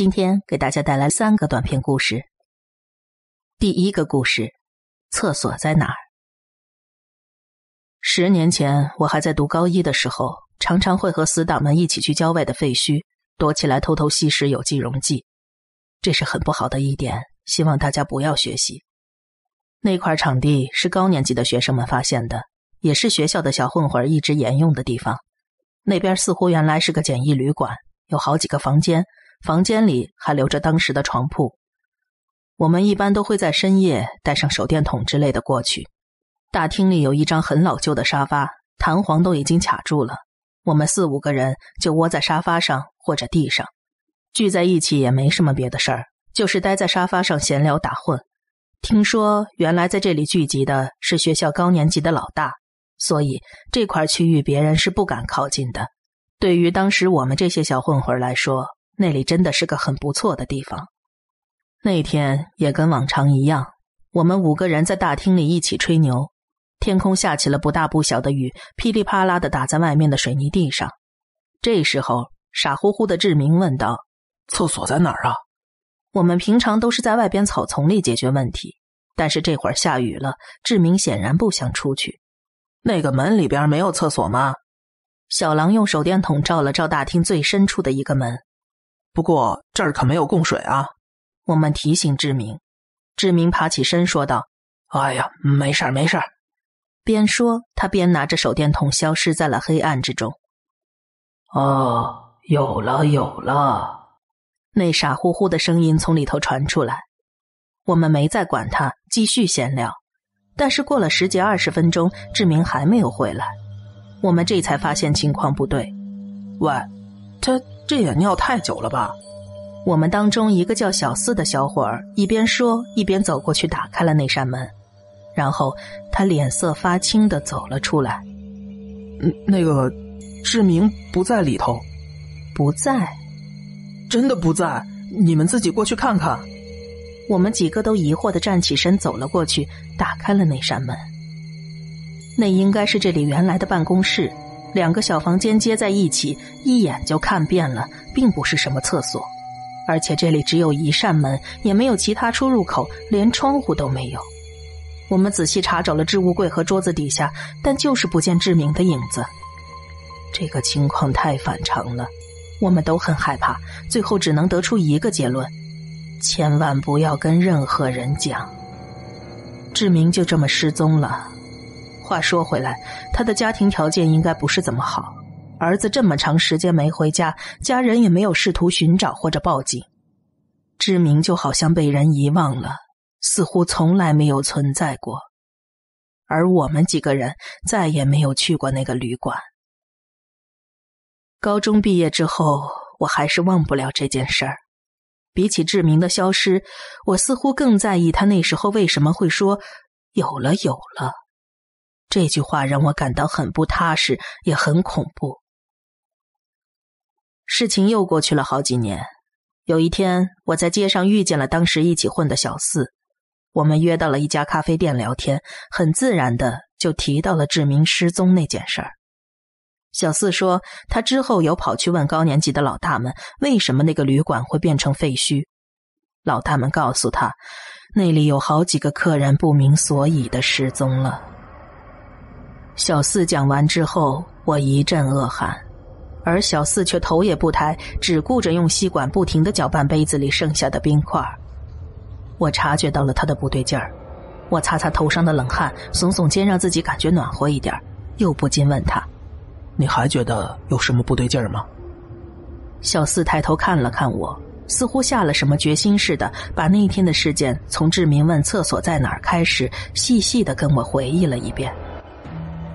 今天给大家带来三个短篇故事。第一个故事，厕所在哪儿？十年前，我还在读高一的时候，常常会和死党们一起去郊外的废墟躲起来偷偷吸食有机溶剂，这是很不好的一点，希望大家不要学习。那块场地是高年级的学生们发现的，也是学校的小混混一直沿用的地方。那边似乎原来是个简易旅馆，有好几个房间。房间里还留着当时的床铺，我们一般都会在深夜带上手电筒之类的过去。大厅里有一张很老旧的沙发，弹簧都已经卡住了。我们四五个人就窝在沙发上或者地上，聚在一起也没什么别的事儿，就是待在沙发上闲聊打混。听说原来在这里聚集的是学校高年级的老大，所以这块区域别人是不敢靠近的。对于当时我们这些小混混来说，那里真的是个很不错的地方。那天也跟往常一样，我们五个人在大厅里一起吹牛。天空下起了不大不小的雨，噼里啪啦的打在外面的水泥地上。这时候，傻乎乎的志明问道：“厕所在哪儿啊？”我们平常都是在外边草丛里解决问题，但是这会儿下雨了，志明显然不想出去。那个门里边没有厕所吗？小狼用手电筒照了照大厅最深处的一个门。不过这儿可没有供水啊！我们提醒志明。志明爬起身说道：“哎呀，没事儿，没事儿。”边说他边拿着手电筒消失在了黑暗之中。哦，有了，有了！那傻乎乎的声音从里头传出来。我们没再管他，继续闲聊。但是过了十几二十分钟，志明还没有回来，我们这才发现情况不对。喂，他。这也尿太久了吧？我们当中一个叫小四的小伙儿一边说一边走过去打开了那扇门，然后他脸色发青的走了出来。嗯，那个志明不在里头，不在，真的不在。你们自己过去看看。我们几个都疑惑的站起身走了过去，打开了那扇门。那应该是这里原来的办公室。两个小房间接在一起，一眼就看遍了，并不是什么厕所，而且这里只有一扇门，也没有其他出入口，连窗户都没有。我们仔细查找了置物柜和桌子底下，但就是不见志明的影子。这个情况太反常了，我们都很害怕，最后只能得出一个结论：千万不要跟任何人讲，志明就这么失踪了。话说回来，他的家庭条件应该不是怎么好。儿子这么长时间没回家，家人也没有试图寻找或者报警，志明就好像被人遗忘了，似乎从来没有存在过。而我们几个人再也没有去过那个旅馆。高中毕业之后，我还是忘不了这件事儿。比起志明的消失，我似乎更在意他那时候为什么会说“有了，有了”。这句话让我感到很不踏实，也很恐怖。事情又过去了好几年，有一天我在街上遇见了当时一起混的小四，我们约到了一家咖啡店聊天，很自然的就提到了志明失踪那件事儿。小四说，他之后有跑去问高年级的老大们，为什么那个旅馆会变成废墟。老大们告诉他，那里有好几个客人不明所以的失踪了。小四讲完之后，我一阵恶寒，而小四却头也不抬，只顾着用吸管不停的搅拌杯子里剩下的冰块。我察觉到了他的不对劲儿，我擦擦头上的冷汗，耸耸肩，让自己感觉暖和一点，又不禁问他：“你还觉得有什么不对劲儿吗？”小四抬头看了看我，似乎下了什么决心似的，把那天的事件从志明问厕所在哪儿开始，细细的跟我回忆了一遍。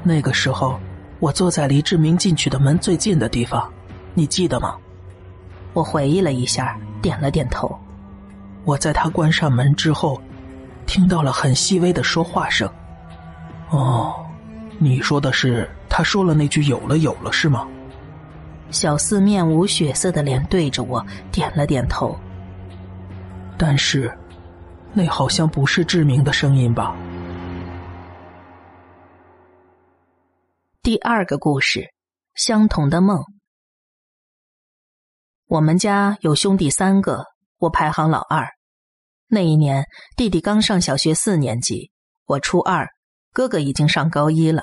那个时候，我坐在离志明进去的门最近的地方，你记得吗？我回忆了一下，点了点头。我在他关上门之后，听到了很细微的说话声。哦，你说的是他说了那句“有了，有了”是吗？小四面无血色的脸对着我点了点头。但是，那好像不是志明的声音吧？第二个故事，相同的梦。我们家有兄弟三个，我排行老二。那一年，弟弟刚上小学四年级，我初二，哥哥已经上高一了。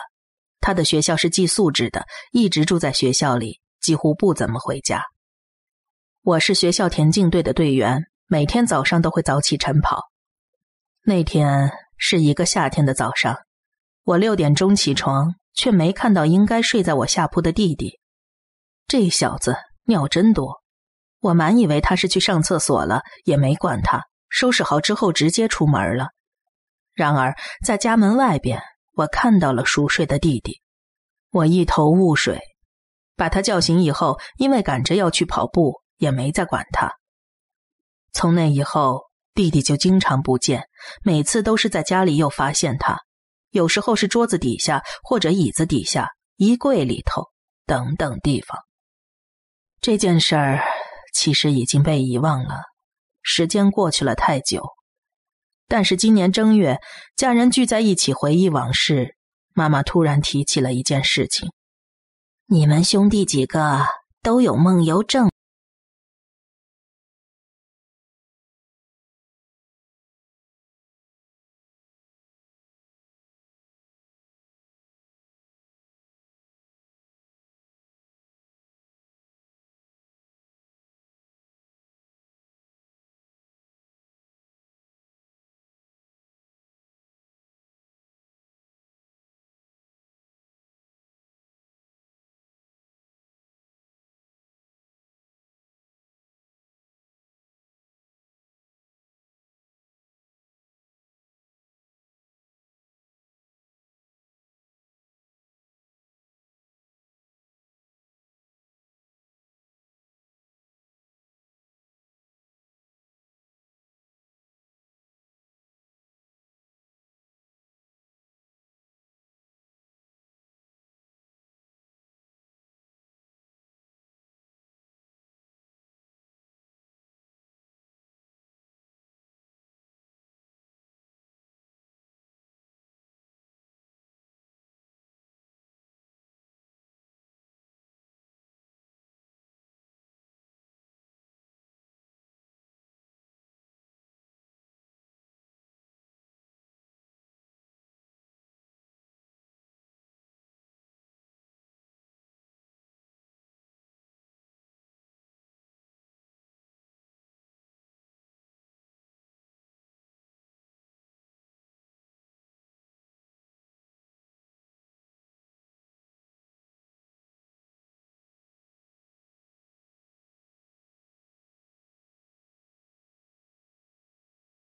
他的学校是寄宿制的，一直住在学校里，几乎不怎么回家。我是学校田径队的队员，每天早上都会早起晨跑。那天是一个夏天的早上，我六点钟起床，却没看到应该睡在我下铺的弟弟。这小子尿真多。我满以为他是去上厕所了，也没管他。收拾好之后，直接出门了。然而在家门外边，我看到了熟睡的弟弟。我一头雾水，把他叫醒以后，因为赶着要去跑步，也没再管他。从那以后，弟弟就经常不见，每次都是在家里又发现他，有时候是桌子底下，或者椅子底下、衣柜里头等等地方。这件事儿。其实已经被遗忘了，时间过去了太久。但是今年正月，家人聚在一起回忆往事，妈妈突然提起了一件事情：你们兄弟几个都有梦游症。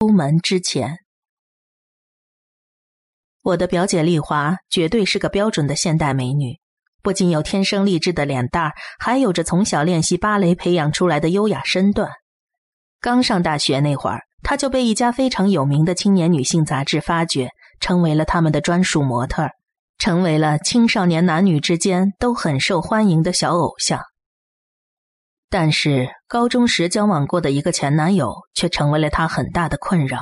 出门之前，我的表姐丽华绝对是个标准的现代美女，不仅有天生丽质的脸蛋，还有着从小练习芭蕾培养出来的优雅身段。刚上大学那会儿，她就被一家非常有名的青年女性杂志发掘，成为了他们的专属模特，成为了青少年男女之间都很受欢迎的小偶像。但是高中时交往过的一个前男友却成为了她很大的困扰。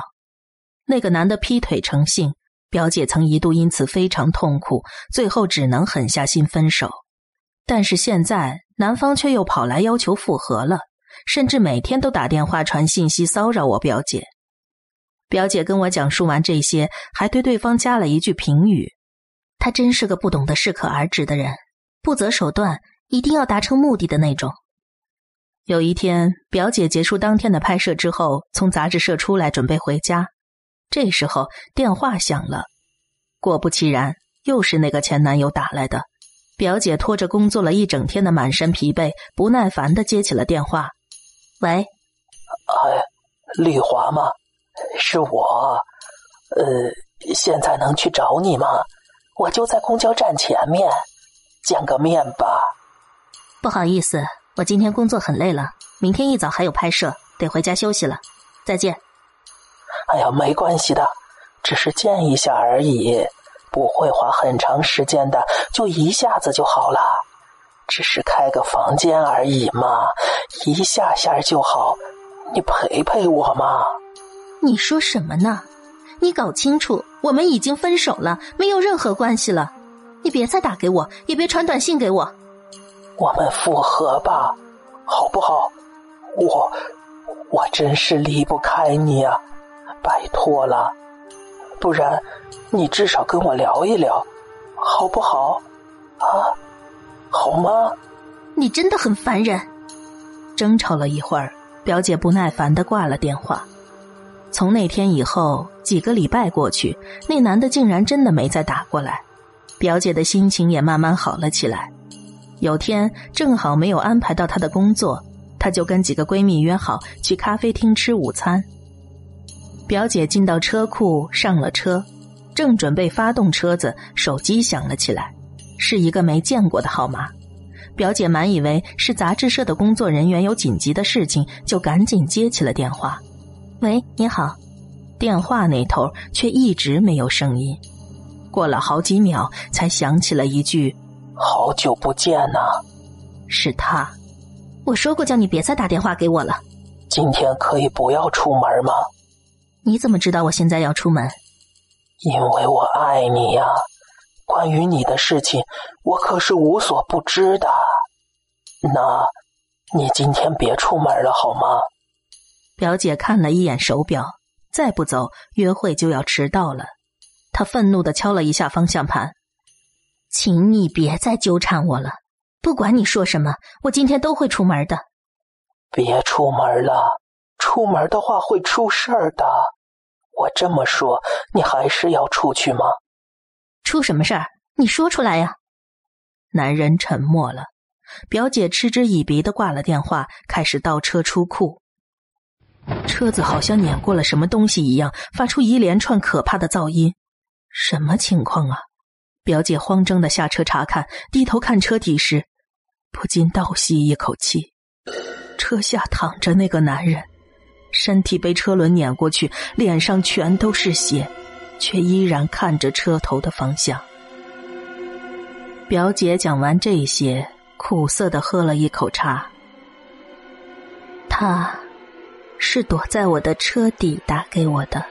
那个男的劈腿成性，表姐曾一度因此非常痛苦，最后只能狠下心分手。但是现在男方却又跑来要求复合了，甚至每天都打电话传信息骚扰我表姐。表姐跟我讲述完这些，还对对方加了一句评语：“他真是个不懂得适可而止的人，不择手段，一定要达成目的的那种。”有一天，表姐结束当天的拍摄之后，从杂志社出来准备回家。这时候电话响了，果不其然，又是那个前男友打来的。表姐拖着工作了一整天的满身疲惫，不耐烦的接起了电话：“喂，哎，丽华吗？是我。呃，现在能去找你吗？我就在公交站前面，见个面吧。不好意思。”我今天工作很累了，明天一早还有拍摄，得回家休息了。再见。哎呀，没关系的，只是见一下而已，不会花很长时间的，就一下子就好了。只是开个房间而已嘛，一下下就好。你陪陪我嘛。你说什么呢？你搞清楚，我们已经分手了，没有任何关系了。你别再打给我，也别传短信给我。我们复合吧，好不好？我我真是离不开你啊！拜托了，不然你至少跟我聊一聊，好不好？啊，好吗？你真的很烦人。争吵了一会儿，表姐不耐烦的挂了电话。从那天以后，几个礼拜过去，那男的竟然真的没再打过来，表姐的心情也慢慢好了起来。有天正好没有安排到她的工作，她就跟几个闺蜜约好去咖啡厅吃午餐。表姐进到车库上了车，正准备发动车子，手机响了起来，是一个没见过的号码。表姐满以为是杂志社的工作人员有紧急的事情，就赶紧接起了电话。喂，你好。电话那头却一直没有声音。过了好几秒，才响起了一句：“好久不见呐。”是他。我说过叫你别再打电话给我了。今天可以不要出门吗？你怎么知道我现在要出门？因为我爱你呀。关于你的事情，我可是无所不知的。那，你今天别出门了好吗？表姐看了一眼手表，再不走，约会就要迟到了。她愤怒的敲了一下方向盘，请你别再纠缠我了。不管你说什么，我今天都会出门的。别出门了，出门的话会出事儿的。我这么说，你还是要出去吗？出什么事儿？你说出来呀。男人沉默了，表姐嗤之以鼻的挂了电话，开始倒车出库。车子好像碾过了什么东西一样，发出一连串可怕的噪音。什么情况啊？表姐慌张的下车查看，低头看车底时，不禁倒吸一口气。车下躺着那个男人，身体被车轮碾过去，脸上全都是血，却依然看着车头的方向。表姐讲完这些，苦涩的喝了一口茶。他。是躲在我的车底打给我的。